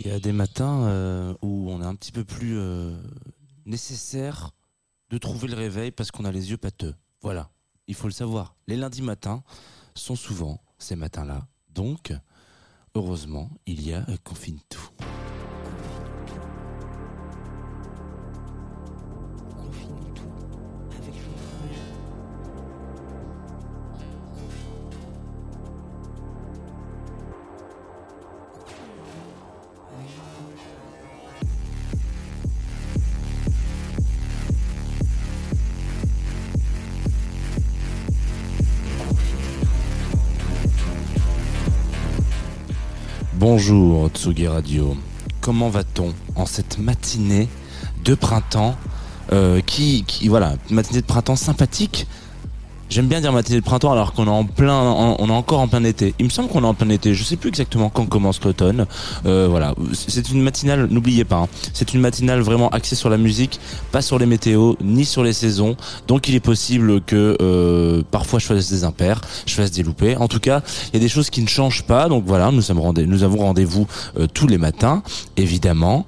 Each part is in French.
Il y a des matins euh, où on est un petit peu plus euh, nécessaire de trouver le réveil parce qu'on a les yeux pâteux. Voilà, il faut le savoir. Les lundis matins sont souvent ces matins-là. Donc, heureusement, il y a euh, Confine tout. Bonjour Tsugi Radio. Comment va-t-on en cette matinée de printemps euh, qui, qui, voilà, matinée de printemps sympathique J'aime bien dire matinée de printemps alors qu'on est en plein, on est encore en plein été. Il me semble qu'on est en plein été. Je sais plus exactement quand commence l'automne. Euh, voilà, c'est une matinale. N'oubliez pas, hein, c'est une matinale vraiment axée sur la musique, pas sur les météos ni sur les saisons. Donc il est possible que euh, parfois je fasse des impairs, je fasse des loupés. En tout cas, il y a des choses qui ne changent pas. Donc voilà, nous sommes nous avons rendez-vous euh, tous les matins, évidemment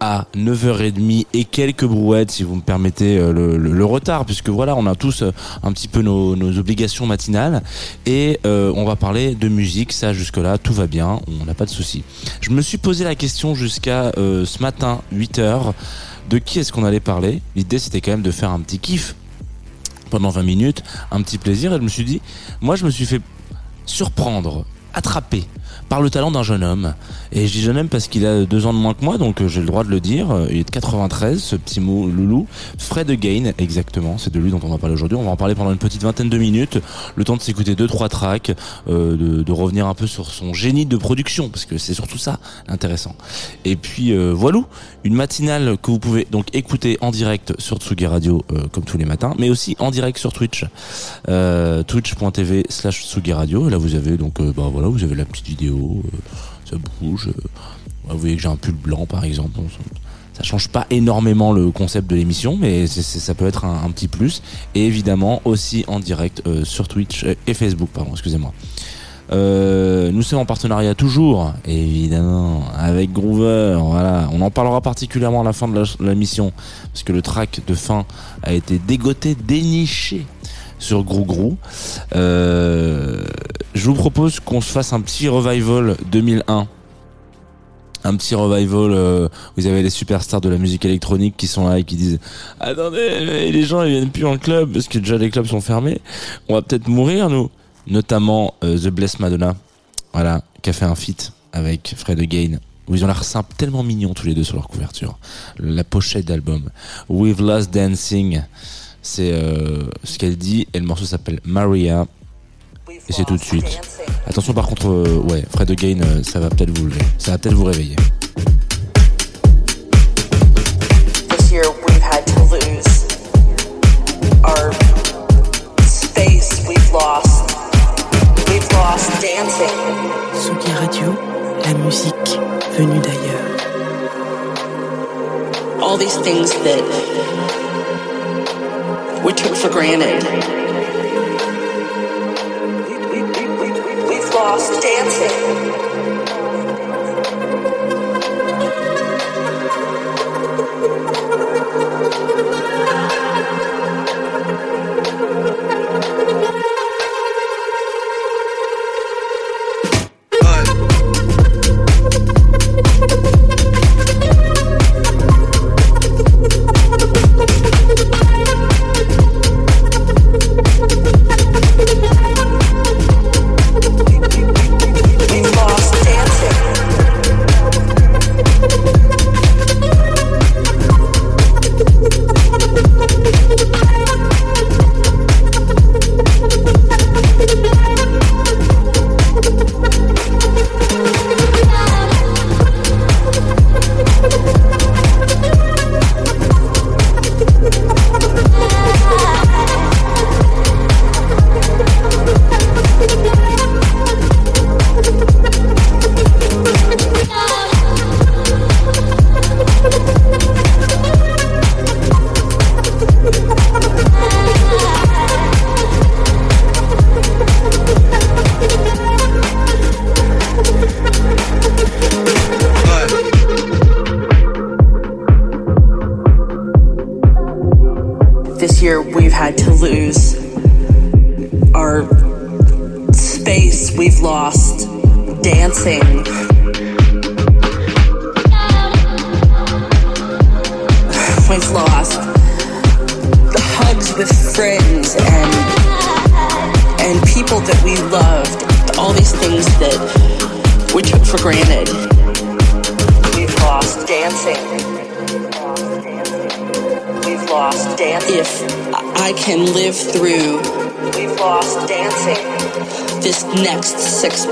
à 9h30 et quelques brouettes si vous me permettez euh, le, le- le retard puisque voilà on a tous euh, un petit peu nos, nos obligations matinales. Et euh, on va parler de musique. Ça jusque là tout va bien. On n'a pas de souci je me suis posé la question jusqu'à euh, ce matin 8h de qui est-ce qu'on allait parler? L'idée c'était quand même de faire un petit kiff pendant 20 minutes un petit plaisir. Et je me suis dit moi je me suis fait surprendre attraper par le talent d'un jeune homme. Et je dis jeune homme parce qu'il a deux ans de moins que moi, donc euh, j'ai le droit de le dire. Euh, Il est de 93, ce petit mot loulou. Fred Gain, exactement, c'est de lui dont on va parler aujourd'hui. On va en parler pendant une petite vingtaine de minutes, le temps de s'écouter deux, trois tracks, euh, de, revenir un peu sur son génie de production, parce que c'est surtout ça intéressant. Et puis euh, voilà, une matinale que vous pouvez donc écouter en direct sur Tsugi Radio, euh, comme tous les matins, mais aussi en direct sur Twitch twitch.tv slash Tsugi Radio. Là, vous avez donc, bah voilà, vous avez la petite vidéo, euh, ça bouge. euh, vous voyez que j'ai un pull blanc, par exemple. Ça, change pas énormément le concept de l'émission, mais ça peut être un, petit plus. Et évidemment, aussi en direct euh, sur Twitch et Facebook, pardon, excusez-moi. Nous sommes en partenariat toujours, évidemment, avec Groover. Voilà, on en parlera particulièrement à la fin de la- l'émission, parce que le track de fin a été dégoté, déniché sur Grou Grou. Euh, je vous propose qu'on se fasse un petit revival 2001. Un petit revival, euh, vous avez les superstars de la musique électronique qui sont là et qui disent Attendez, les gens ils viennent plus en club parce que déjà les clubs sont fermés. On va peut-être mourir nous. Notamment euh, The Blessed Madonna, voilà, qui a fait un feat avec Fred Again. Ils ont l'air simples, tellement mignons tous les deux sur leur couverture. La pochette d'album. We've Lost Dancing, c'est euh, ce qu'elle dit et le morceau s'appelle Maria et c'est tout de suite. Attention par contre, euh, ouais, Fred Again, euh, ça va peut-être vous lever, ça va peut-être vous réveiller. This year we've had to lose our space. We've lost. We've lost dancing. Tsugi Radio, la musique venue d'ailleurs. All these things that we took for granted.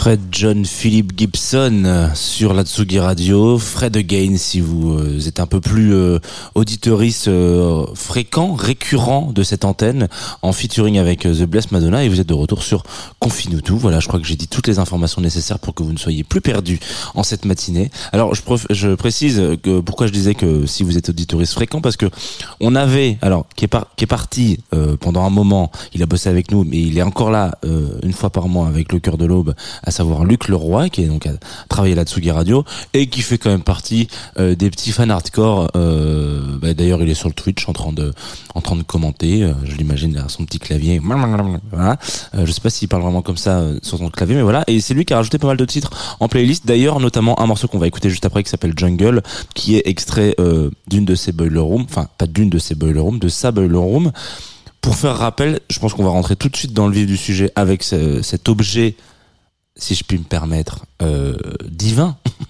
Fred John Philip Gibson euh, sur la Tsugi Radio. Fred Again si vous euh, êtes un peu plus euh, auditoriste euh, fréquent, récurrent de cette antenne en featuring avec The Blessed Madonna et vous êtes de retour sur Confine tout. Voilà, je crois que j'ai dit toutes les informations nécessaires pour que vous ne soyez plus perdus en cette matinée. Alors je, précise que pourquoi je disais que si vous êtes auditoriste fréquent parce que on avait alors qui est, parti pendant un moment, il a bossé avec nous mais il est encore là une fois par mois avec le cœur de l'aube à savoir Luc Leroy, qui est donc à travailler à la Tsugi Radio et qui fait quand même partie euh, des petits fans hardcore. Euh, bah, D'ailleurs, il est sur le Twitch en train de, en train de commenter. euh, je l'imagine derrière son petit clavier. Voilà. Je sais pas s'il parle vraiment comme ça sur son clavier, mais voilà. Et c'est lui qui a rajouté pas mal de titres en playlist. D'ailleurs, notamment un morceau qu'on va écouter juste après qui s'appelle Jungle, qui est extrait d'une de ses boiler rooms, enfin pas d'une de ses boiler rooms, de sa boiler room. Pour faire rappel, je pense qu'on va rentrer tout de suite dans le vif du sujet avec ce- cet objet si je puis me permettre, euh, divin.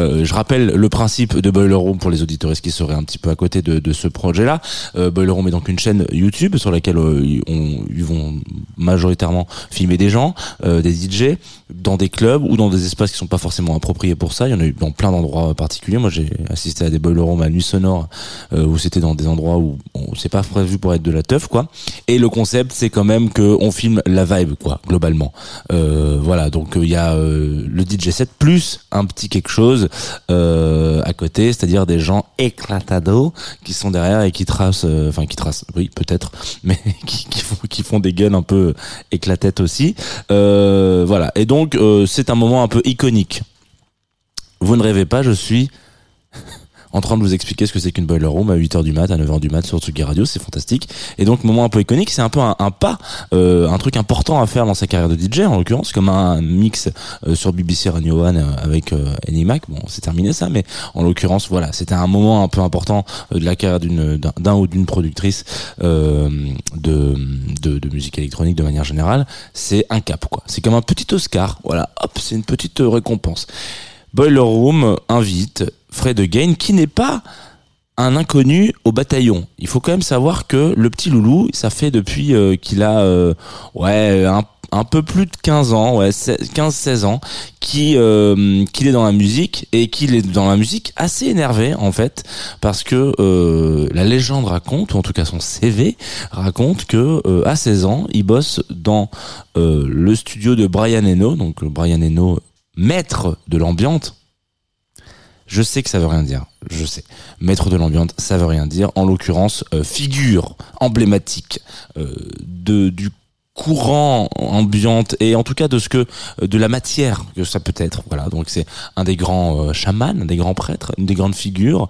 Euh, je rappelle le principe de Boiler Room pour les auditeurs qui seraient un petit peu à côté de, ce projet-là. Euh, Boiler Room est donc une chaîne YouTube sur laquelle euh, ils- on- ils vont majoritairement filmer des gens, euh, des DJ, dans des clubs ou dans des espaces qui sont pas forcément appropriés pour ça. Il y en a eu dans plein d'endroits particuliers. Moi, j'ai assisté à des Boiler Room à Nuit Sonore euh, où c'était dans des endroits où bon, c'est pas prévu pour être de la teuf, quoi. Et le concept, c'est quand même que on filme la vibe, quoi, globalement. Euh, voilà, donc euh, il y a euh, le DJ set plus un petit quelque chose euh, à côté, c'est-à-dire des gens éclatados qui sont derrière et qui tracent, euh, enfin qui tracent, oui peut-être, mais qui, font, des gueules un peu éclatettes aussi. Euh, voilà, et donc c'est un moment un peu iconique. Vous ne rêvez pas, je suis en train de vous expliquer ce que c'est qu'une boiler room à 8h du mat, à 9h du mat sur Tsugi Radio, c'est fantastique. Et donc moment un peu iconique, c'est un peu un, pas, euh, un truc important à faire dans sa carrière de DJ en l'occurrence, comme un mix euh, sur BBC Radio One euh, avec euh, Annie Mac. Bon, c'est terminé ça, mais en l'occurrence, voilà, c'était un moment un peu important euh, de la carrière d'une d'un- ou d'une productrice euh, de, de de musique électronique de manière générale. C'est un cap quoi. C'est comme un petit Oscar. Voilà, hop, c'est une petite euh, récompense. Boiler Room invite Fred Again, qui n'est pas un inconnu au bataillon. Il faut quand même savoir que le petit loulou, ça fait depuis euh, qu'il a euh, ouais un, peu plus de 15 ans, ouais 15-16 ans, qui euh, qu'il est dans la musique et qu'il est dans la musique assez énervé en fait parce que la légende raconte ou en tout cas son CV raconte que à 16 ans, il bosse dans le studio de Brian Eno, donc Brian Eno maître de l'ambiance. Je sais que ça veut rien dire, je sais. Maître de l'ambiance, ça veut rien dire. En l'occurrence, euh, figure emblématique euh, de du courant ambiante et en tout cas de ce que euh, de la matière que ça peut être voilà. Donc c'est un des grands euh, chamans un des grands prêtres une des grandes figures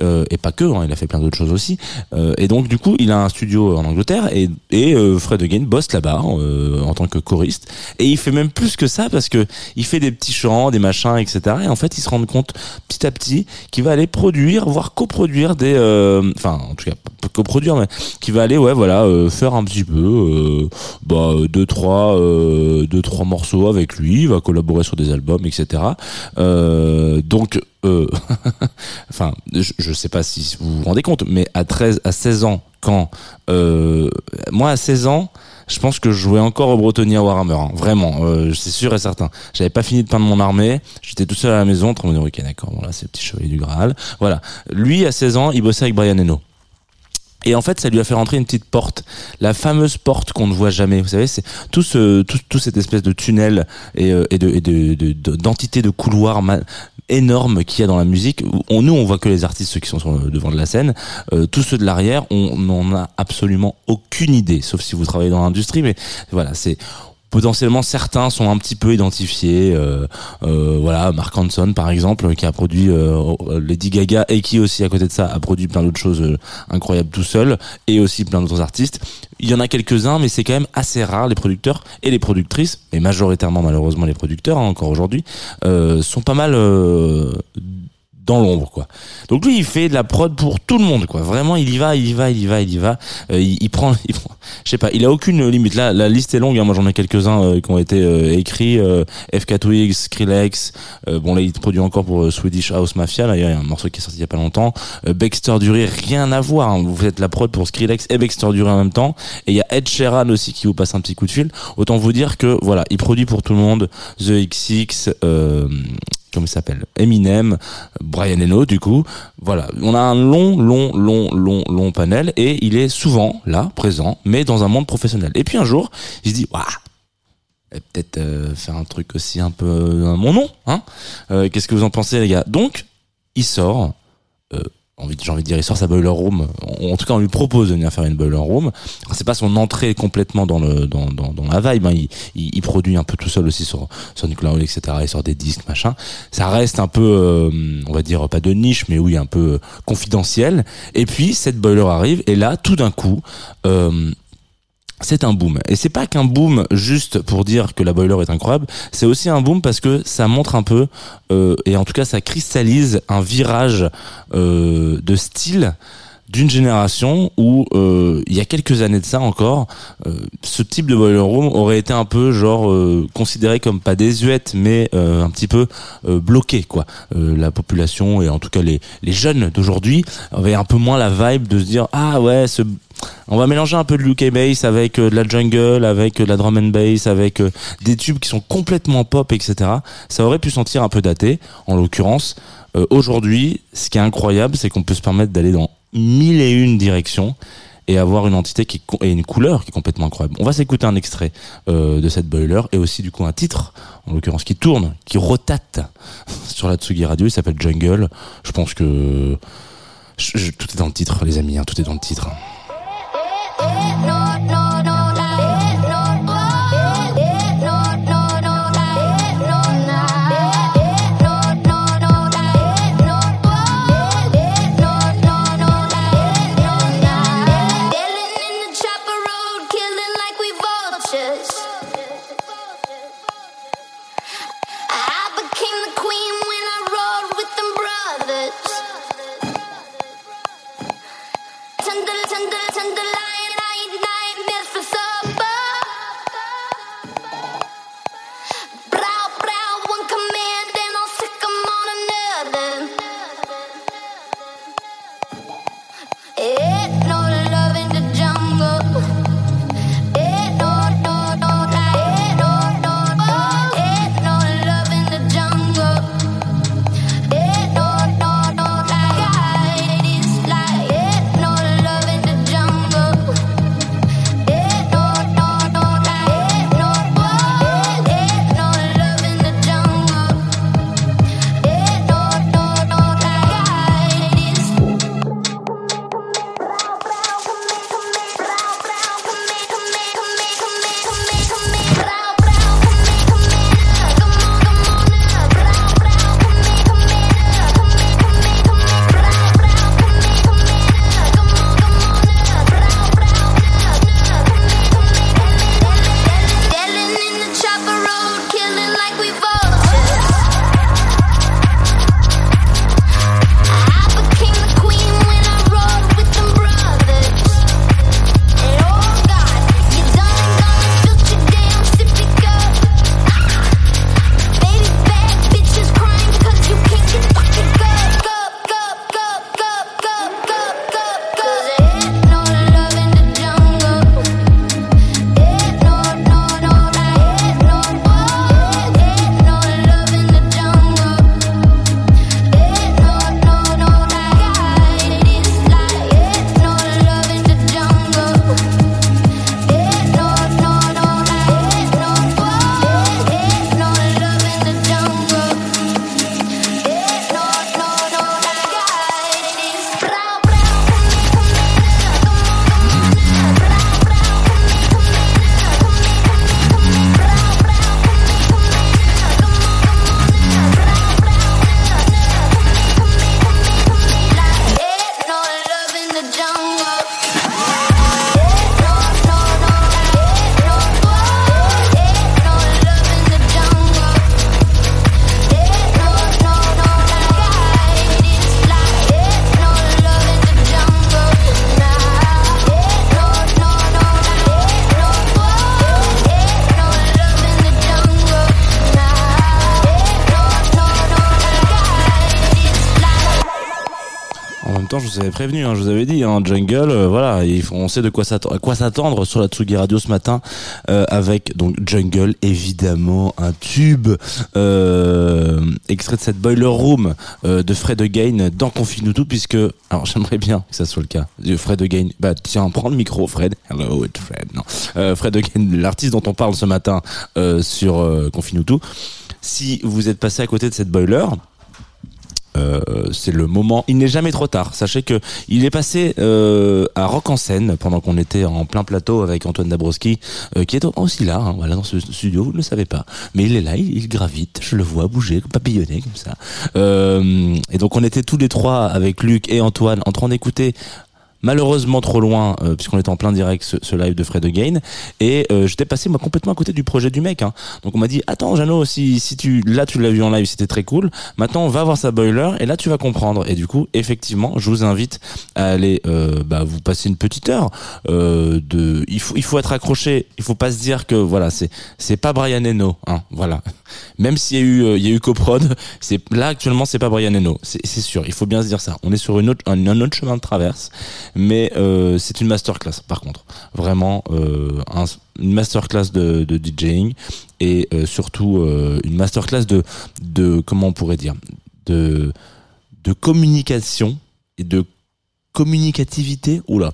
euh, et pas que hein, il a fait plein d'autres choses aussi. Euh, et donc du coup il a un studio en Angleterre et, et euh, Fred Again bosse là-bas euh, en tant que choriste. Et il fait même plus que ça parce que il fait des petits chants des machins etc et en fait il se rend compte petit à petit qu'il va aller produire voire coproduire des euh, enfin en tout cas coproduire mais qui va aller ouais voilà euh, faire un petit peu euh, bah euh, deux trois euh, deux trois morceaux avec lui il va collaborer sur des albums etc euh, donc euh, enfin je, je sais pas si vous vous rendez compte mais à 13 à 16 ans quand euh, moi à 16 ans je pense que je jouais encore au Bretonnier à Warhammer, hein. vraiment, euh, c'est sûr et certain. J'avais pas fini de peindre mon armée, j'étais tout seul à la maison en train d'accord, bon c'est le petit chevalier du Graal. Voilà, lui à 16 ans, il bossait avec Brian Eno. Et en fait, ça lui a fait rentrer une petite porte, la fameuse porte qu'on ne voit jamais. Vous savez, c'est tout ce, tout, tout cette espèce de tunnel et, euh, et de, et de, de- de- d'entité de couloir énorme qu'il y a dans la musique. On, nous, on voit que les artistes, ceux qui sont sur le devant de la scène. Euh, tous ceux de l'arrière, on n'en a absolument aucune idée, sauf si vous travaillez dans l'industrie. Mais voilà, c'est potentiellement certains sont un petit peu identifiés. Euh, euh, voilà, Mark Hanson par exemple, qui a produit euh, Lady Gaga et qui aussi à côté de ça a produit plein d'autres choses euh, incroyables tout seul et aussi plein d'autres artistes. Il y en a quelques-uns, mais c'est quand même assez rare. Les producteurs et les productrices, et majoritairement malheureusement les producteurs hein, encore aujourd'hui, euh, sont pas mal euh, dans l'ombre quoi. Donc lui il fait de la prod pour tout le monde quoi. Vraiment il y va, il y va, il y va, il y va. Euh, il, il prend, il prend- je sais pas, il a aucune limite. Là la liste est longue. hein. Moi j'en ai quelques-uns euh, qui ont été euh, écrits. Euh, FK Twigs, Skrillex. euh, bon là il produit encore pour euh, Swedish House Mafia. Là il y a un morceau qui est sorti il y a pas longtemps. Baxter Dury, rien à voir. hein. Vous faites la prod pour Skrillex et Baxter Dury en même temps. Et il y a Ed Sheeran aussi qui vous passe un petit coup de fil. Autant vous dire que voilà, il produit pour tout le monde. The XX. Euh, comment il s'appelle Eminem, Brian Eno du coup. Voilà, on a un long, long, long, long, long panel et il est souvent là, présent, mais dans un monde professionnel. Et puis un jour, il se dit, waouh, peut-être euh, faire un truc aussi un peu à mon nom, hein Euh, Qu'est-ce que vous en pensez les gars? Donc, il sort. euh, j'ai envie de dire, il sort sa boiler room. En tout cas, on lui propose de venir faire une boiler room. C'est pas son entrée complètement dans la vibe. hein. Il, produit un peu tout seul aussi sur sur Nicolas etc. Il sort des disques machin. Ça reste un peu, euh, on va dire pas de niche, mais oui un peu euh, confidentiel. Et puis cette boiler arrive et là, tout d'un coup. Euh, c'est un boom. Et c'est pas qu'un boom juste pour dire que la boiler est incroyable, c'est aussi un boom parce que ça montre un peu, euh, et en tout cas ça cristallise un virage euh, de style d'une génération où euh, il y a quelques années de ça encore, euh, ce type de boiler room aurait été un peu genre euh, considéré comme pas désuète mais euh, un petit peu euh, bloqué quoi. Euh, la population et en tout cas les les jeunes d'aujourd'hui avaient un peu moins la vibe de se dire ah ouais ce on va mélanger un peu de UK bass avec de la jungle, avec de la drum and bass, avec des tubes qui sont complètement pop, etc. Ça aurait pu sentir un peu daté. En l'occurrence, aujourd'hui, ce qui est incroyable, c'est qu'on peut se permettre d'aller dans mille et une directions et avoir une entité qui et une couleur qui est complètement incroyable. On va s'écouter un extrait euh, de cette boiler et aussi du coup un titre, en l'occurrence qui tourne, qui rotate sur la Tsugi Radio. Il s'appelle Jungle. Je pense que tout est dans le titre, les amis. hein, tout est dans le titre. Tender, tender, tender lion, je vous avais prévenu, hein, je vous avais dit, hein, Jungle, euh, voilà, il faut- on sait de quoi s'attendre, à quoi s'attendre sur la Tsugi Radio ce matin, euh, avec donc Jungle, évidemment, un tube euh, extrait de cette Boiler Room euh, de Fred Again dans Confine tout, puisque, alors j'aimerais bien que ça soit le cas, de Fred Again, bah tiens, prends le micro, Fred. Hello, it's Fred. Non, euh, Fred Again, l'artiste dont on parle ce matin euh, sur euh, Confine tout. Si vous êtes passé à côté de cette Boiler, euh, c'est le moment. Il n'est jamais trop tard. Sachez que il est passé euh, à Rock en scène pendant qu'on était en plein plateau avec Antoine Dabrowski, euh, qui est aussi là, hein, voilà, dans ce studio. Vous ne le savez pas, mais il est là, il, il gravite. Je le vois bouger, papillonner comme ça. Euh, et donc on était tous les trois avec Luc et Antoine en train d'écouter malheureusement trop loin euh, puisqu'on était en plein direct ce, ce live de Fred Again. Et euh, j'étais passé moi complètement à côté du projet du mec hein. donc on m'a dit attends Jeannot si si tu là tu l'as vu en live c'était très cool. Maintenant on va voir sa boiler et là tu vas comprendre. Et du coup effectivement je vous invite à aller euh, bah, vous passer une petite heure euh, de il faut il faut être accroché. Il faut pas se dire que voilà c'est c'est pas Brian Eno hein, voilà. Même s'il y a eu euh, il y a eu coprod c'est là actuellement c'est pas Brian Eno c'est sûr. Il faut bien se dire ça. On est sur une autre un autre chemin de traverse mais euh, c'est une masterclass par contre. Vraiment euh, un- une masterclass de, de DJing et euh, surtout euh, une masterclass de de comment on pourrait dire de de communication et de communicativité. Oula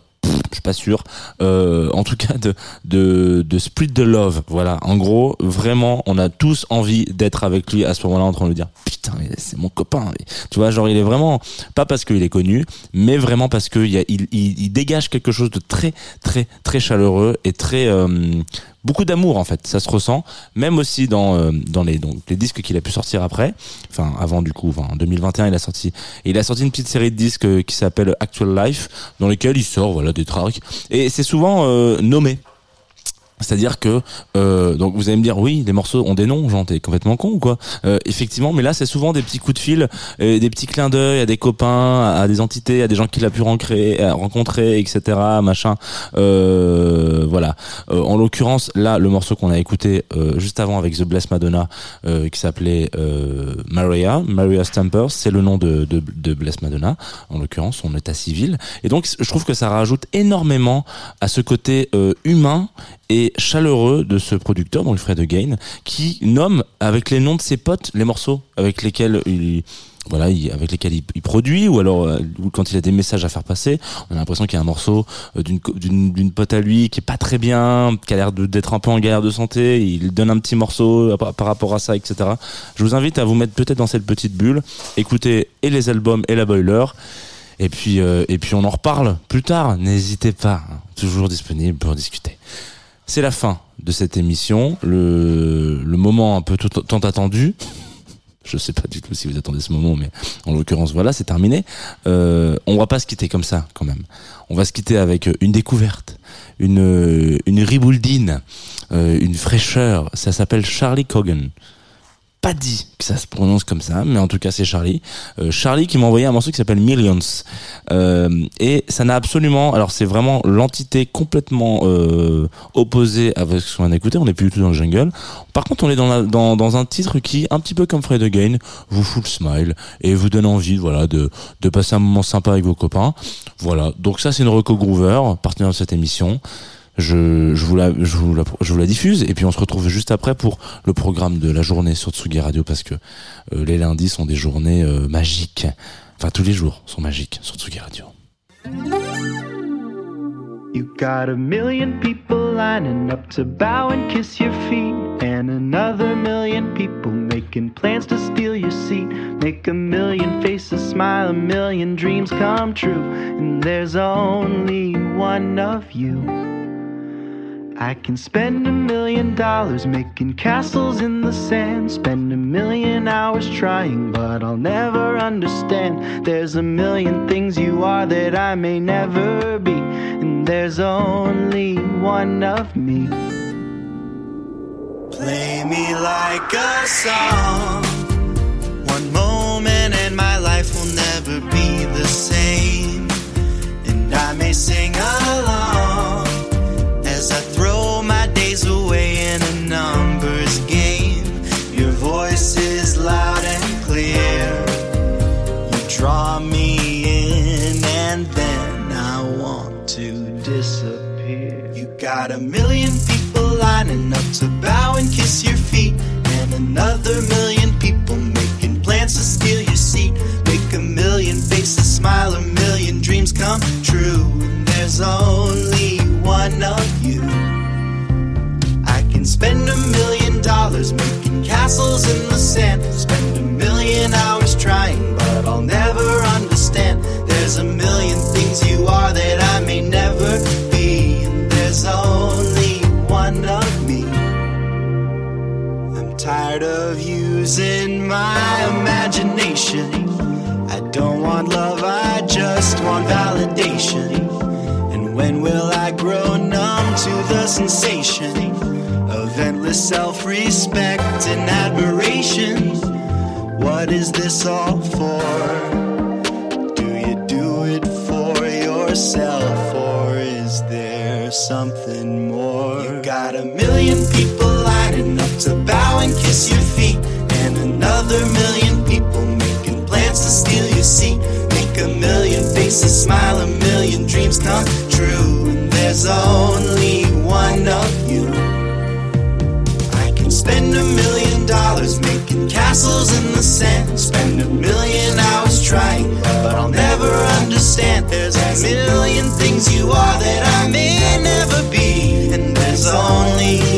je suis pas sûr. Euh, en tout cas de de de split the love voilà. En gros vraiment on a tous envie d'être avec lui à ce moment-là en train de lui dire putain c'est mon copain. Tu vois genre il est vraiment pas parce qu'il est connu mais vraiment parce que il, y a, il, il, il dégage quelque chose de très très très chaleureux et très euh, beaucoup d'amour en fait ça se ressent même aussi dans euh, dans les donc les disques qu'il a pu sortir après enfin avant du coup enfin, en 2021 il a sorti il a sorti une petite série de disques euh, qui s'appelle Actual Life dans lesquels il sort voilà des tracks et c'est souvent euh, nommé C'est-à-dire que euh, donc vous allez me dire oui les morceaux ont des noms Jean t'es complètement con ou quoi? Euh, effectivement mais là c'est souvent des petits coups de fil euh, des petits clins d'œil à des copains à, des entités à des gens qu'il a pu rencontrer etc machin. Voilà. En l'occurrence là le morceau qu'on a écouté juste avant avec The Blessed Madonna qui s'appelait Maria Maria Stampers c'est le nom de, de, de Blessed Madonna en l'occurrence son état civil et donc je trouve que ça rajoute énormément à ce côté humain et chaleureux de ce producteur, donc Fred Again, qui nomme avec les noms de ses potes les morceaux avec lesquels il voilà, il- avec lesquels il, produit, ou alors euh, quand il a des messages à faire passer, on a l'impression qu'il y a un morceau euh, d'une pote à lui qui est pas très bien, qui a l'air d'être un peu en galère de santé, il donne un petit morceau par, par rapport à ça, etc. Je vous invite à vous mettre peut-être dans cette petite bulle, écouter et les albums et la boiler. Et puis, euh, et puis on en reparle plus tard. N'hésitez pas, hein, toujours disponible pour discuter. C'est la fin de cette émission, le, le moment un peu tout- tant attendu. Je sais pas du tout si vous attendez ce moment, mais en l'occurrence, voilà, c'est terminé. Euh, on va pas se quitter comme ça, quand même. On va se quitter avec une découverte, une, une ribouldine, euh, une fraîcheur. Ça s'appelle Charlie Cogan. Pas dit que ça se prononce comme ça, mais en tout cas c'est Charlie. Euh, Charlie qui m'a envoyé un morceau qui s'appelle Millions. Euh, et ça n'a absolument, alors c'est vraiment l'entité complètement euh, opposée avec ce qu'on a écouté. On n'est plus du tout dans le jungle. Par contre, on est dans, dans, dans un titre qui, un petit peu comme Fred Again, vous fout le smile et vous donne envie, voilà, de, de passer un moment sympa avec vos copains. Voilà. Donc ça, c'est une Reco Groover, partenaire de cette émission. Je, je, vous la, je, vous la, je vous la diffuse et puis on se retrouve juste après pour le programme de la journée sur Tsugi Radio parce que euh, les lundis sont des journées euh, magiques. Enfin, tous les jours sont magiques sur Tsugi Radio. You got a million people lining up to bow and kiss your feet, and another million people making plans to steal your seat. Make a million faces smile, a million dreams come true, and there's only one of you. I can spend a million dollars making castles in the sand. Spend a million hours trying, but I'll never understand. There's a million things you are that I may never be, and there's only one of me. Play me like a song. One moment and my life will never be the same. And I may sing along another million people making plans to steal your seat. Make a million faces smile, a million dreams come true, and there's only one of you. I can spend a million dollars making castles in the sand. Spend a million hours trying, but I'll never understand. There's a million things you are that I may never tired of using my imagination. I don't want love, I just want validation. And when will I grow numb to the sensation of endless self respect and admiration? What is this all for? Do you do it for yourself or is there something more? You got a million people kiss your feet, and another million people making plans to steal your seat. Make a million faces smile, a million dreams come true, and there's only one of you. I can spend a million dollars making castles in the sand. Spend a million hours trying, but I'll never understand. There's a million things you are that I may never be, and there's only